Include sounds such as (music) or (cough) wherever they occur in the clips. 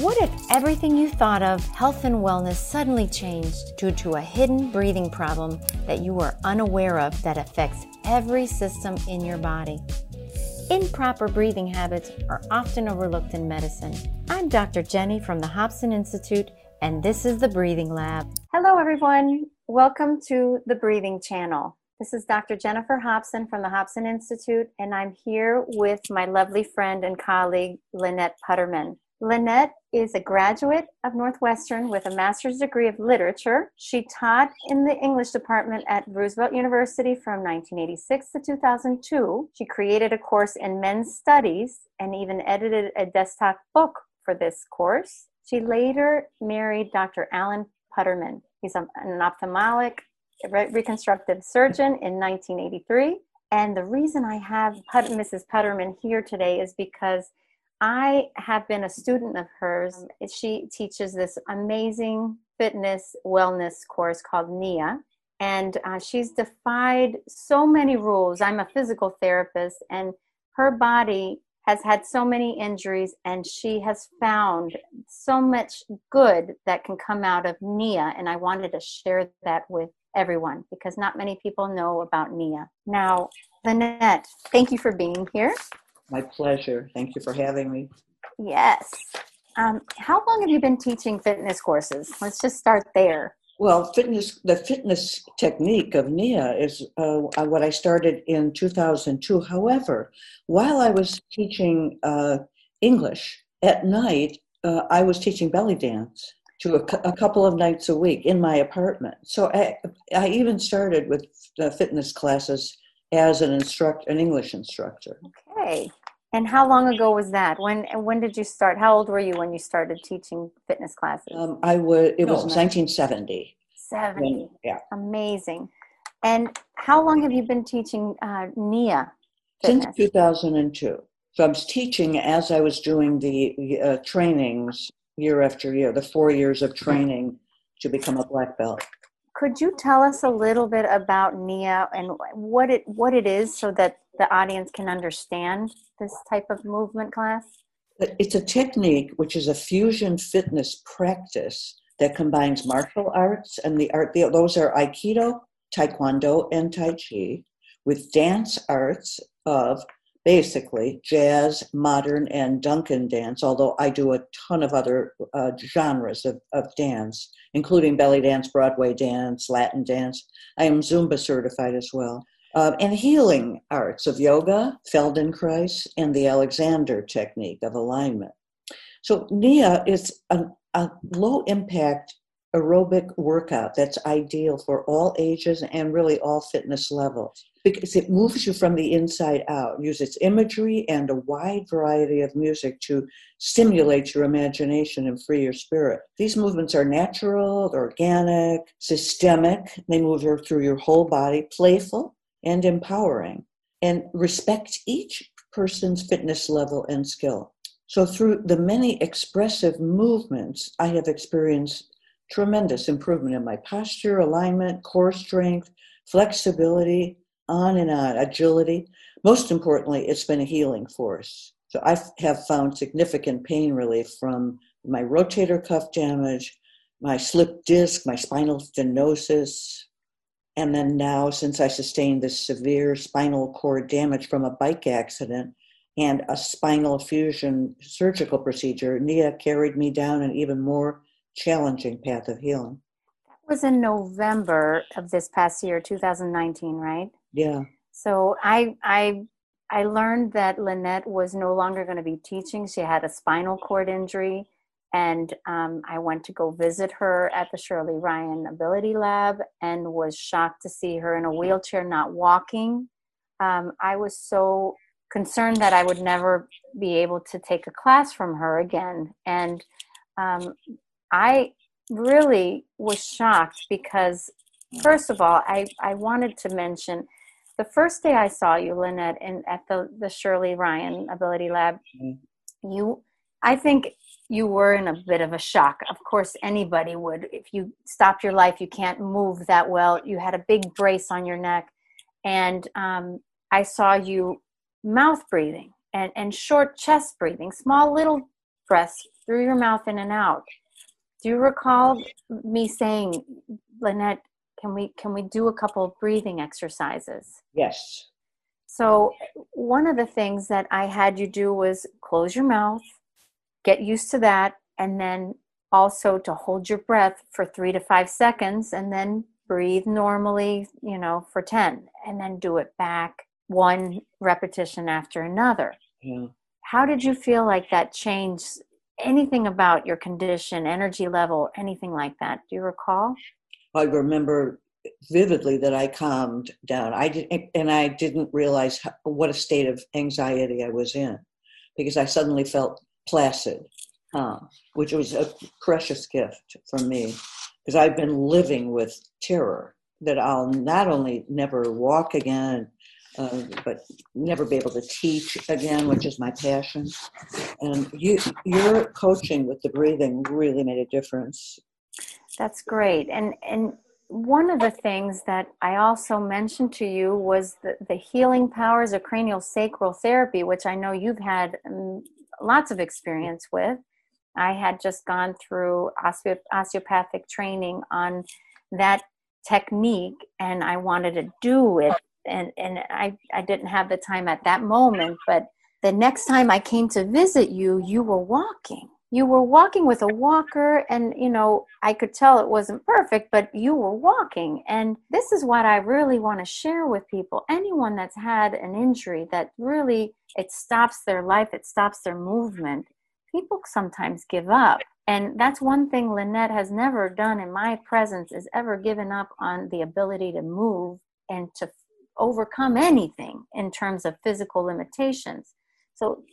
What if everything you thought of health and wellness suddenly changed due to a hidden breathing problem that you were unaware of that affects every system in your body? Improper breathing habits are often overlooked in medicine. I'm Dr. Jenny from the Hobson Institute, and this is the Breathing Lab. Hello, everyone. Welcome to the Breathing Channel. This is Dr. Jennifer Hobson from the Hobson Institute, and I'm here with my lovely friend and colleague, Lynette Putterman. Lynette is a graduate of Northwestern with a master's degree of literature. She taught in the English department at Roosevelt University from 1986 to 2002. She created a course in men's studies and even edited a desktop book for this course. She later married Dr. Alan Putterman. He's an ophthalmic reconstructive surgeon in 1983. And the reason I have Mrs. Putterman here today is because I have been a student of hers. She teaches this amazing fitness wellness course called NIA. And uh, she's defied so many rules. I'm a physical therapist, and her body has had so many injuries, and she has found so much good that can come out of NIA. And I wanted to share that with everyone because not many people know about NIA. Now, Lynette, thank you for being here. My pleasure. Thank you for having me. Yes. Um, how long have you been teaching fitness courses? Let's just start there. Well, fitness the fitness technique of NIA is uh, what I started in 2002. However, while I was teaching uh, English at night, uh, I was teaching belly dance to a, a, couple of nights a week in my apartment. So I, I even started with fitness classes as an instruct an English instructor. Okay. And how long ago was that? When when did you start? How old were you when you started teaching fitness classes? Um, I would. It was 1970. 70. When, yeah. Amazing. And how long have you been teaching uh, NIA? Fitness? Since 2002. So I was teaching as I was doing the uh, trainings year after year, the four years of training to become a black belt. Could you tell us a little bit about NIA and what it what it is so that the audience can understand this type of movement class? It's a technique which is a fusion fitness practice that combines martial arts and the art those are aikido, taekwondo and tai chi with dance arts of basically jazz, modern, and Duncan dance, although I do a ton of other uh, genres of, of dance, including belly dance, Broadway dance, Latin dance. I am Zumba certified as well. Uh, and healing arts of yoga, Feldenkrais, and the Alexander technique of alignment. So NIA is a, a low impact aerobic workout that's ideal for all ages and really all fitness levels because it moves you from the inside out. uses imagery and a wide variety of music to stimulate your imagination and free your spirit. These movements are natural, organic, systemic. They move through your whole body, playful and empowering, and respect each person's fitness level and skill. So, through the many expressive movements, I have experienced tremendous improvement in my posture, alignment, core strength, flexibility, on and on, agility. Most importantly, it's been a healing force. So I have found significant pain relief from my rotator cuff damage, my slip disc, my spinal stenosis, and then now, since I sustained this severe spinal cord damage from a bike accident and a spinal fusion surgical procedure, Nia carried me down an even more challenging path of healing. That was in November of this past year, 2019, right? Yeah. So I I I learned that Lynette was no longer going to be teaching. She had a spinal cord injury, and um, I went to go visit her at the Shirley Ryan Ability Lab, and was shocked to see her in a wheelchair, not walking. Um, I was so concerned that I would never be able to take a class from her again, and um, I really was shocked because first of all, I, I wanted to mention the first day I saw you, Lynette, in at the, the Shirley Ryan Ability Lab, mm-hmm. you I think you were in a bit of a shock. Of course, anybody would. If you stopped your life, you can't move that well. You had a big brace on your neck, and um, I saw you mouth breathing and, and short chest breathing, small little breaths through your mouth in and out. Do you recall me saying, Lynette, can we can we do a couple of breathing exercises? Yes. So one of the things that I had you do was close your mouth, get used to that, and then also to hold your breath for three to five seconds and then breathe normally, you know, for 10, and then do it back one repetition after another. Yeah. How did you feel like that changed anything about your condition, energy level, anything like that? Do you recall? I remember vividly that I calmed down. I did, and I didn't realize how, what a state of anxiety I was in because I suddenly felt placid, which was a precious gift for me because I've been living with terror that I'll not only never walk again, uh, but never be able to teach again, which is my passion. And you, your coaching with the breathing really made a difference. That's great. And and one of the things that I also mentioned to you was the, the healing powers of cranial sacral therapy, which I know you've had um, lots of experience with. I had just gone through osteopathic training on that technique and I wanted to do it and and I I didn't have the time at that moment but the next time I came to visit you you were walking you were walking with a walker and you know I could tell it wasn't perfect but you were walking. And this is what I really want to share with people. Anyone that's had an injury that really it stops their life it stops their movement people sometimes give up. And that's one thing Lynette has never done in my presence is ever given up on the ability to move and to overcome anything in terms of physical limitations. So,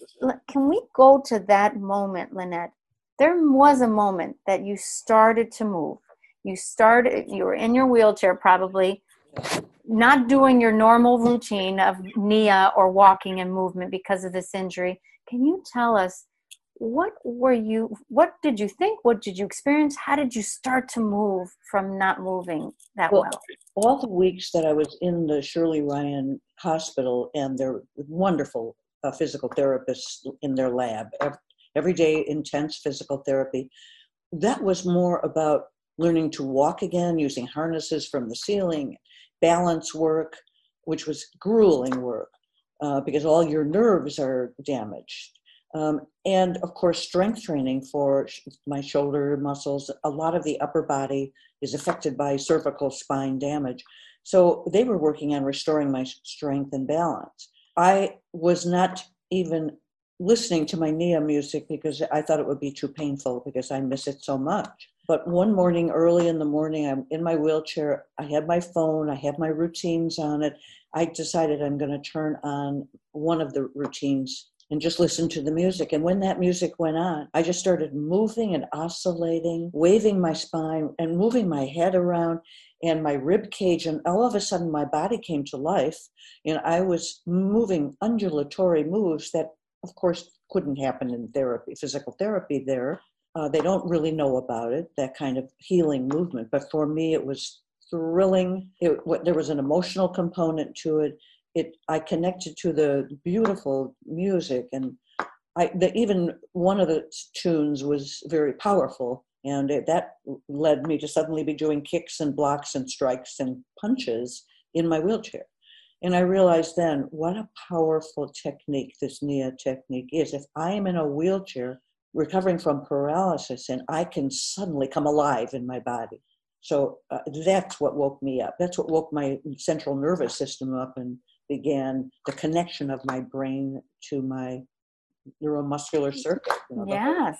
can we go to that moment, Lynette? There was a moment that you started to move. You started, you were in your wheelchair probably, not doing your normal routine of NIA or walking and movement because of this injury. Can you tell us what were you what did you think what did you experience how did you start to move from not moving that well, well? all the weeks that i was in the shirley ryan hospital and their wonderful uh, physical therapists in their lab every, every day intense physical therapy that was more about learning to walk again using harnesses from the ceiling balance work which was grueling work uh, because all your nerves are damaged um, and of course, strength training for sh- my shoulder muscles. A lot of the upper body is affected by cervical spine damage. So they were working on restoring my strength and balance. I was not even listening to my Nia music because I thought it would be too painful because I miss it so much. But one morning, early in the morning, I'm in my wheelchair. I had my phone, I have my routines on it. I decided I'm going to turn on one of the routines and just listen to the music. And when that music went on, I just started moving and oscillating, waving my spine and moving my head around and my rib cage. And all of a sudden, my body came to life. And I was moving undulatory moves that, of course, couldn't happen in therapy, physical therapy there. Uh, they don't really know about it, that kind of healing movement. But for me, it was thrilling. It, there was an emotional component to it it I connected to the beautiful music and I the, even one of the tunes was very powerful and it, that led me to suddenly be doing kicks and blocks and strikes and punches in my wheelchair. And I realized then what a powerful technique this NIA technique is. If I am in a wheelchair recovering from paralysis and I can suddenly come alive in my body. So uh, that's what woke me up. That's what woke my central nervous system up and began the connection of my brain to my neuromuscular circuit. You know, yes,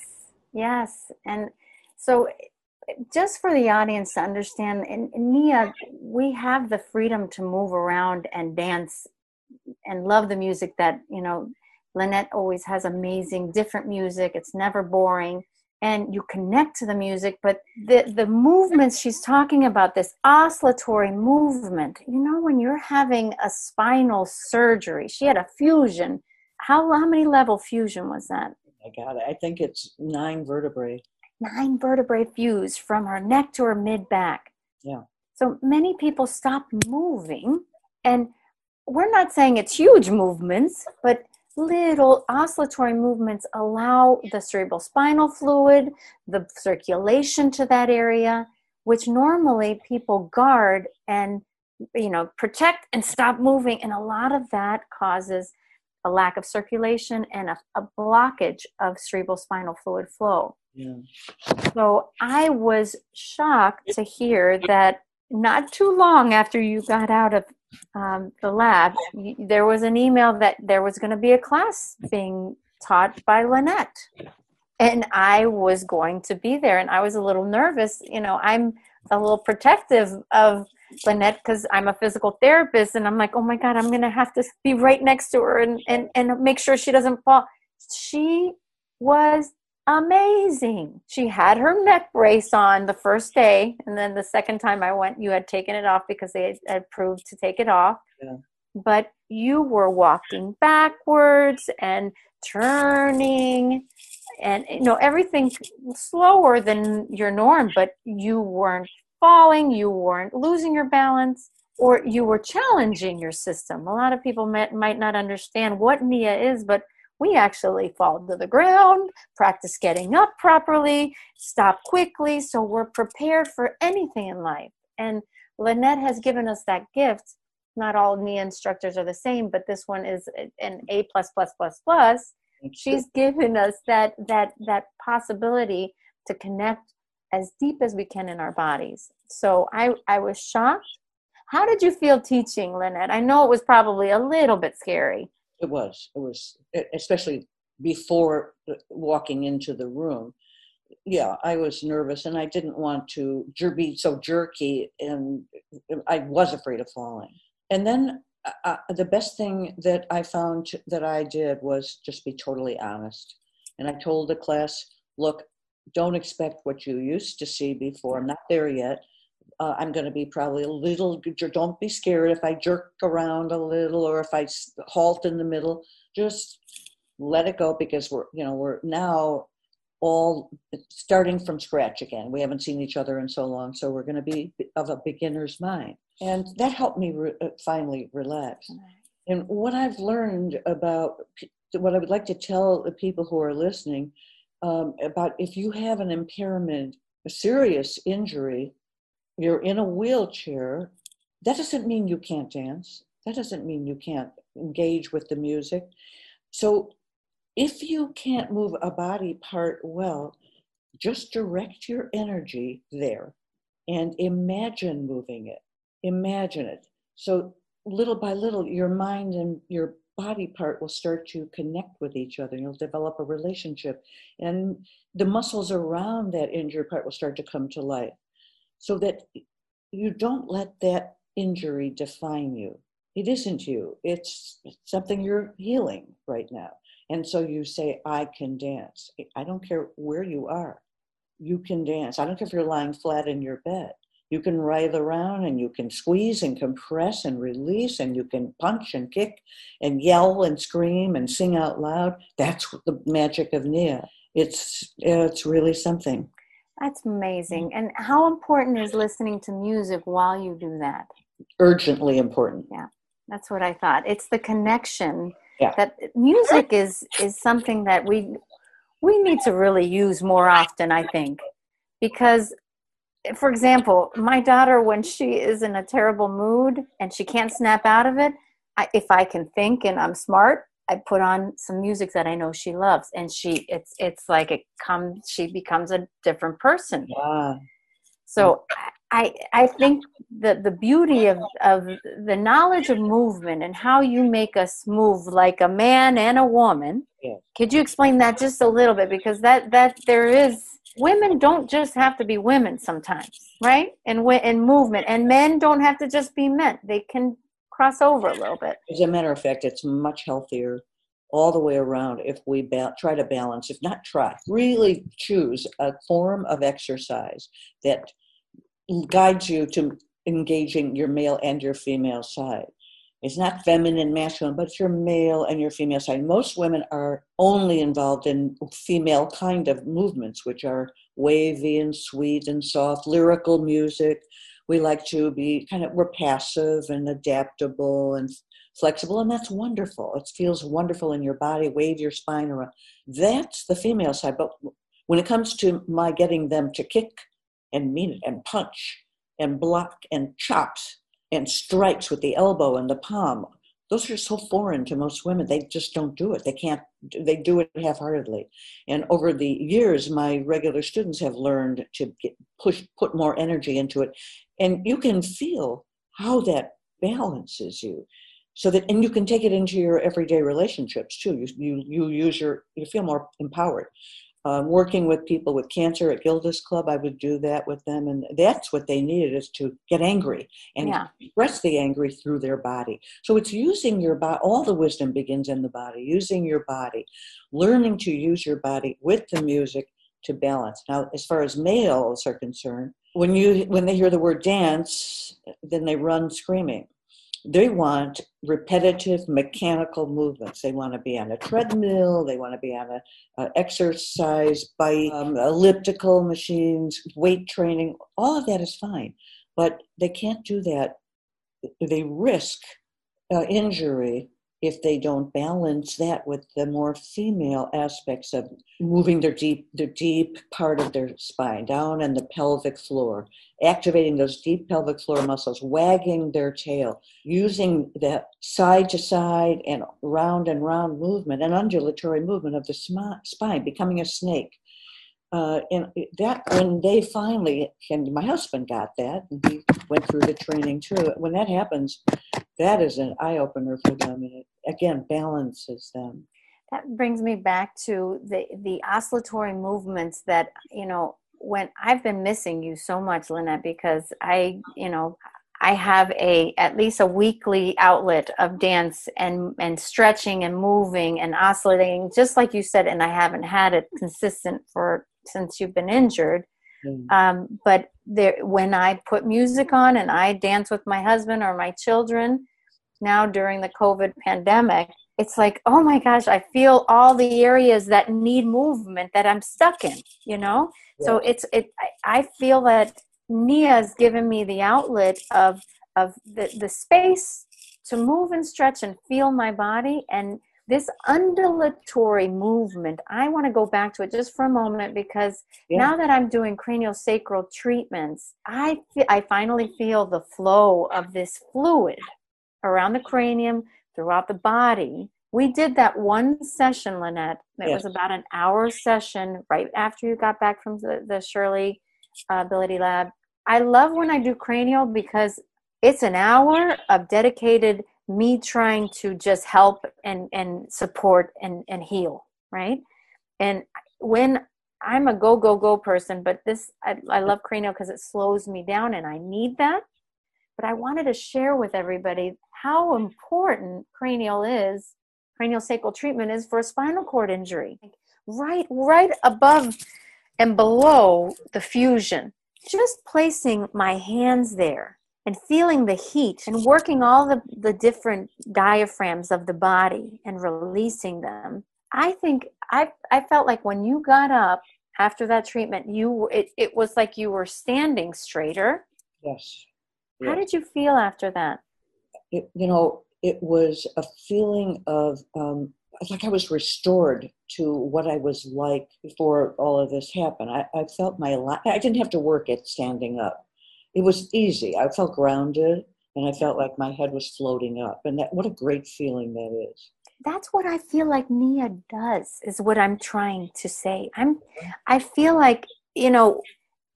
yes. And so, just for the audience to understand, in, in NIA, we have the freedom to move around and dance and love the music that, you know, Lynette always has amazing, different music. It's never boring. And you connect to the music but the the movements she's talking about this oscillatory movement you know when you're having a spinal surgery she had a fusion. How how many level fusion was that? I got it. I think it's nine vertebrae nine vertebrae fused from her neck to her mid back. Yeah. So many people stop moving and we're not saying it's huge movements but little oscillatory movements allow the cerebral spinal fluid, the circulation to that area, which normally people guard and you know protect and stop moving and a lot of that causes a lack of circulation and a, a blockage of cerebral spinal fluid flow so i was shocked to hear that not too long after you got out of um, the lab there was an email that there was going to be a class being taught by lynette and i was going to be there and i was a little nervous you know i'm a little protective of Lynette because I'm a physical therapist and I'm like, oh my God, I'm gonna have to be right next to her and, and, and make sure she doesn't fall. She was amazing. She had her neck brace on the first day, and then the second time I went, you had taken it off because they had proved to take it off. Yeah. But you were walking backwards and turning and you know everything slower than your norm but you weren't falling, you weren't losing your balance, or you were challenging your system. A lot of people might, might not understand what NIA is, but we actually fall to the ground, practice getting up properly, stop quickly, so we're prepared for anything in life. And Lynette has given us that gift. Not all NIA instructors are the same, but this one is an A plus plus plus plus. She's given us that that that possibility to connect as deep as we can in our bodies. So I, I was shocked. How did you feel teaching, Lynette? I know it was probably a little bit scary. It was. It was, especially before walking into the room. Yeah, I was nervous and I didn't want to be so jerky, and I was afraid of falling. And then uh, uh, the best thing that I found that I did was just be totally honest. And I told the class, look, don't expect what you used to see before. I'm not there yet. Uh, I'm going to be probably a little, don't be scared if I jerk around a little or if I halt in the middle. Just let it go because we're, you know, we're now all starting from scratch again. We haven't seen each other in so long, so we're going to be of a beginner's mind. And that helped me re- uh, finally relax. And what I've learned about what I would like to tell the people who are listening um, about if you have an impairment, a serious injury, you're in a wheelchair, that doesn't mean you can't dance. That doesn't mean you can't engage with the music. So if you can't move a body part well, just direct your energy there and imagine moving it. Imagine it. So little by little, your mind and your body part will start to connect with each other. You'll develop a relationship, and the muscles around that injured part will start to come to life so that you don't let that injury define you. It isn't you, it's something you're healing right now. And so you say, I can dance. I don't care where you are. You can dance. I don't care if you're lying flat in your bed you can writhe around and you can squeeze and compress and release and you can punch and kick and yell and scream and sing out loud that's the magic of nia it's it's really something that's amazing. Mm-hmm. And how important is listening to music while you do that? Urgently important. Yeah that's what i thought. It's the connection yeah. that music is is something that we we need to really use more often i think. Because for example, my daughter, when she is in a terrible mood and she can't snap out of it, I, if I can think and I'm smart, I put on some music that I know she loves, and she it's it's like it comes. She becomes a different person. Yeah. So I I think that the beauty of of the knowledge of movement and how you make us move like a man and a woman. Yeah. Could you explain that just a little bit because that that there is women don't just have to be women sometimes, right? And in movement, and men don't have to just be men. They can cross over a little bit. As a matter of fact, it's much healthier all the way around if we ba- try to balance, if not try, really choose a form of exercise that guides you to engaging your male and your female side. It's not feminine, masculine, but it's your male and your female side. Most women are only involved in female kind of movements, which are wavy and sweet and soft, lyrical music. We like to be kind of, we're passive and adaptable and flexible, and that's wonderful. It feels wonderful in your body. Wave your spine around. That's the female side. But when it comes to my getting them to kick and mean it and punch and block and chops and strikes with the elbow and the palm, those are so foreign to most women. They just don't do it. They can't, they do it half heartedly. And over the years, my regular students have learned to get, push, put more energy into it. And you can feel how that balances you so that and you can take it into your everyday relationships too you you, you use your you feel more empowered um, working with people with cancer at Gilda's Club, I would do that with them, and that's what they needed is to get angry and yeah. express the angry through their body. So it's using your body. All the wisdom begins in the body. Using your body, learning to use your body with the music to balance. Now, as far as males are concerned, when you when they hear the word dance, then they run screaming they want repetitive mechanical movements. They want to be on a treadmill. They want to be on a, a exercise bike, um, elliptical machines, weight training. All of that is fine, but they can't do that. They risk uh, injury if they don't balance that with the more female aspects of moving their deep the deep part of their spine down and the pelvic floor activating those deep pelvic floor muscles wagging their tail using that side to side and round and round movement and undulatory movement of the spine becoming a snake. Uh, and that when they finally and my husband got that and he went through the training too. When that happens that is an eye opener for them and it again balances them. That brings me back to the the oscillatory movements that you know when i've been missing you so much lynette because i you know i have a at least a weekly outlet of dance and and stretching and moving and oscillating just like you said and i haven't had it consistent for since you've been injured mm. um, but there when i put music on and i dance with my husband or my children now during the COVID pandemic, it's like, oh my gosh, I feel all the areas that need movement that I'm stuck in, you know? Yeah. So it's, it, I feel that Nia has given me the outlet of, of the, the space to move and stretch and feel my body. And this undulatory movement, I want to go back to it just for a moment because yeah. now that I'm doing craniosacral treatments, I, I finally feel the flow of this fluid around the cranium, throughout the body. We did that one session, Lynette. It yes. was about an hour session right after you got back from the, the Shirley uh, Ability Lab. I love when I do cranial because it's an hour of dedicated me trying to just help and, and support and, and heal, right? And when I'm a go, go, go person, but this, I, I love cranial because it slows me down and I need that but I wanted to share with everybody how important cranial is, cranial sacral treatment is for a spinal cord injury. Right, right above and below the fusion. Just placing my hands there and feeling the heat and working all the, the different diaphragms of the body and releasing them. I think I, I felt like when you got up after that treatment, you it, it was like you were standing straighter. Yes how did you feel after that? It, you know, it was a feeling of um, like I was restored to what I was like before all of this happened. I, I felt my life, I didn't have to work at standing up. It was easy. I felt grounded and I felt like my head was floating up. And that, what a great feeling that is. That's what I feel like Nia does, is what I'm trying to say. I'm, mm-hmm. I feel like, you know,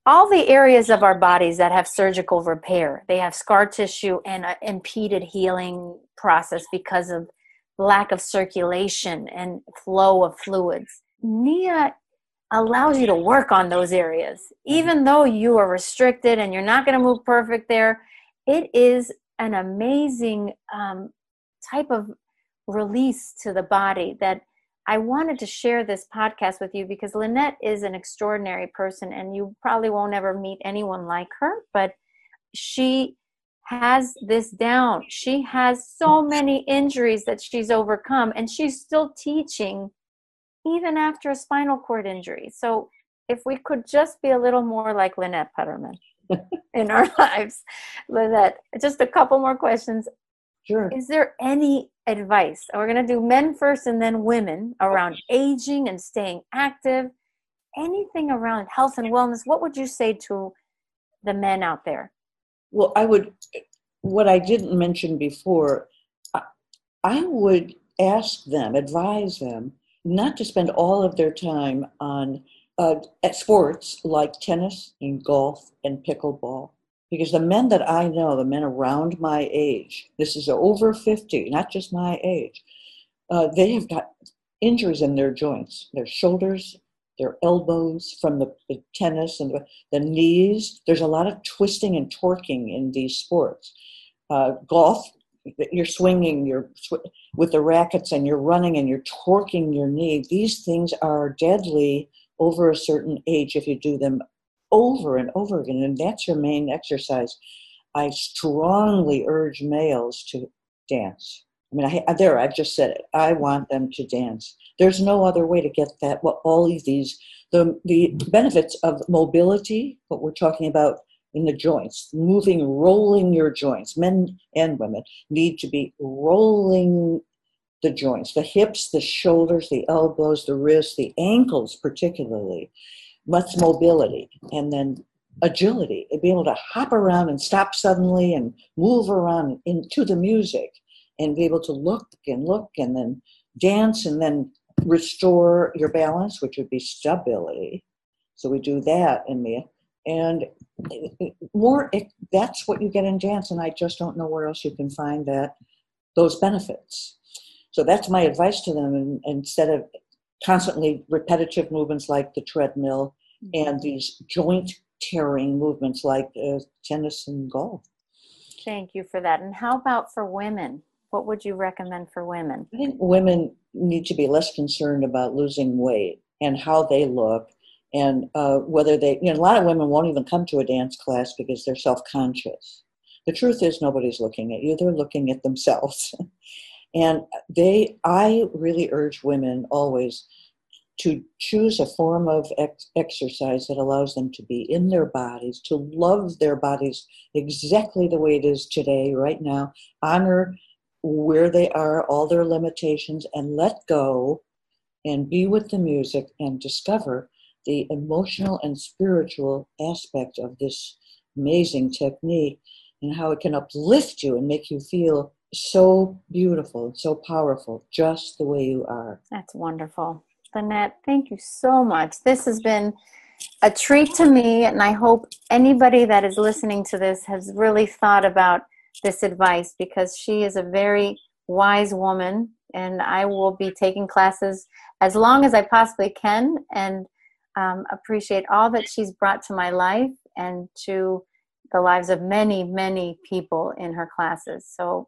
all the areas of our bodies that have surgical repair they have scar tissue and an impeded healing process because of lack of circulation and flow of fluids nia allows you to work on those areas even though you are restricted and you're not going to move perfect there it is an amazing um, type of release to the body that I wanted to share this podcast with you because Lynette is an extraordinary person and you probably won't ever meet anyone like her, but she has this down. She has so many injuries that she's overcome and she's still teaching even after a spinal cord injury. So if we could just be a little more like Lynette Putterman (laughs) in our lives. Lynette, just a couple more questions. Sure. Is there any advice? We're going to do men first and then women around aging and staying active. Anything around health and wellness? What would you say to the men out there? Well, I would, what I didn't mention before, I, I would ask them, advise them, not to spend all of their time on uh, at sports like tennis and golf and pickleball because the men that I know, the men around my age, this is over 50, not just my age, uh, they have got injuries in their joints, their shoulders, their elbows from the, the tennis and the, the, knees. There's a lot of twisting and torquing in these sports. Uh, golf, you're swinging you're sw- with the rackets and you're running and you're torquing your knee. These things are deadly over a certain age if you do them over and over again, and that's your main exercise. I strongly urge males to dance. I mean, I, there, I've just said it. I want them to dance. There's no other way to get that. Well, all of these, the the benefits of mobility, what we're talking about in the joints, moving, rolling your joints. Men and women need to be rolling the joints, the hips, the shoulders, the elbows, the wrists, the ankles, particularly. Much mobility and then agility and be able to hop around and stop suddenly and move around into the music and be able to look and look and then dance and then restore your balance which would be stability. So we do that in me and more that's what you get in dance and i just don't know where else you can find that those benefits so that's my advice to them and, instead of constantly repetitive movements like the treadmill mm-hmm. and these joint tearing movements like uh, tennis and golf. Thank you for that. And how about for women? What would you recommend for women? I think women need to be less concerned about losing weight and how they look and uh, whether they, you know, a lot of women won't even come to a dance class because they're self conscious. The truth is, nobody's looking at you, they're looking at themselves. (laughs) And they, I really urge women always to choose a form of ex- exercise that allows them to be in their bodies, to love their bodies exactly the way it is today, right now, honor where they are, all their limitations, and let go and be with the music and discover the emotional and spiritual aspect of this amazing technique and how it can uplift you and make you feel so beautiful, so powerful, just the way you are. That's wonderful. Lynette, thank you so much. This has been a treat to me, and I hope anybody that is listening to this has really thought about this advice because she is a very wise woman, and I will be taking classes as long as I possibly can and um, appreciate all that she's brought to my life and to the lives of many, many people in her classes. So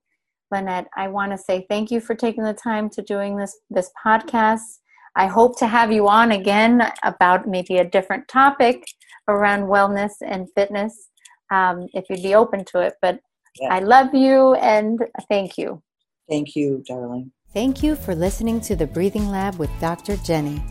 Lynette, I want to say thank you for taking the time to doing this this podcast. I hope to have you on again about maybe a different topic around wellness and fitness, um, if you'd be open to it. But yeah. I love you and thank you. Thank you, darling. Thank you for listening to the Breathing Lab with Dr. Jenny.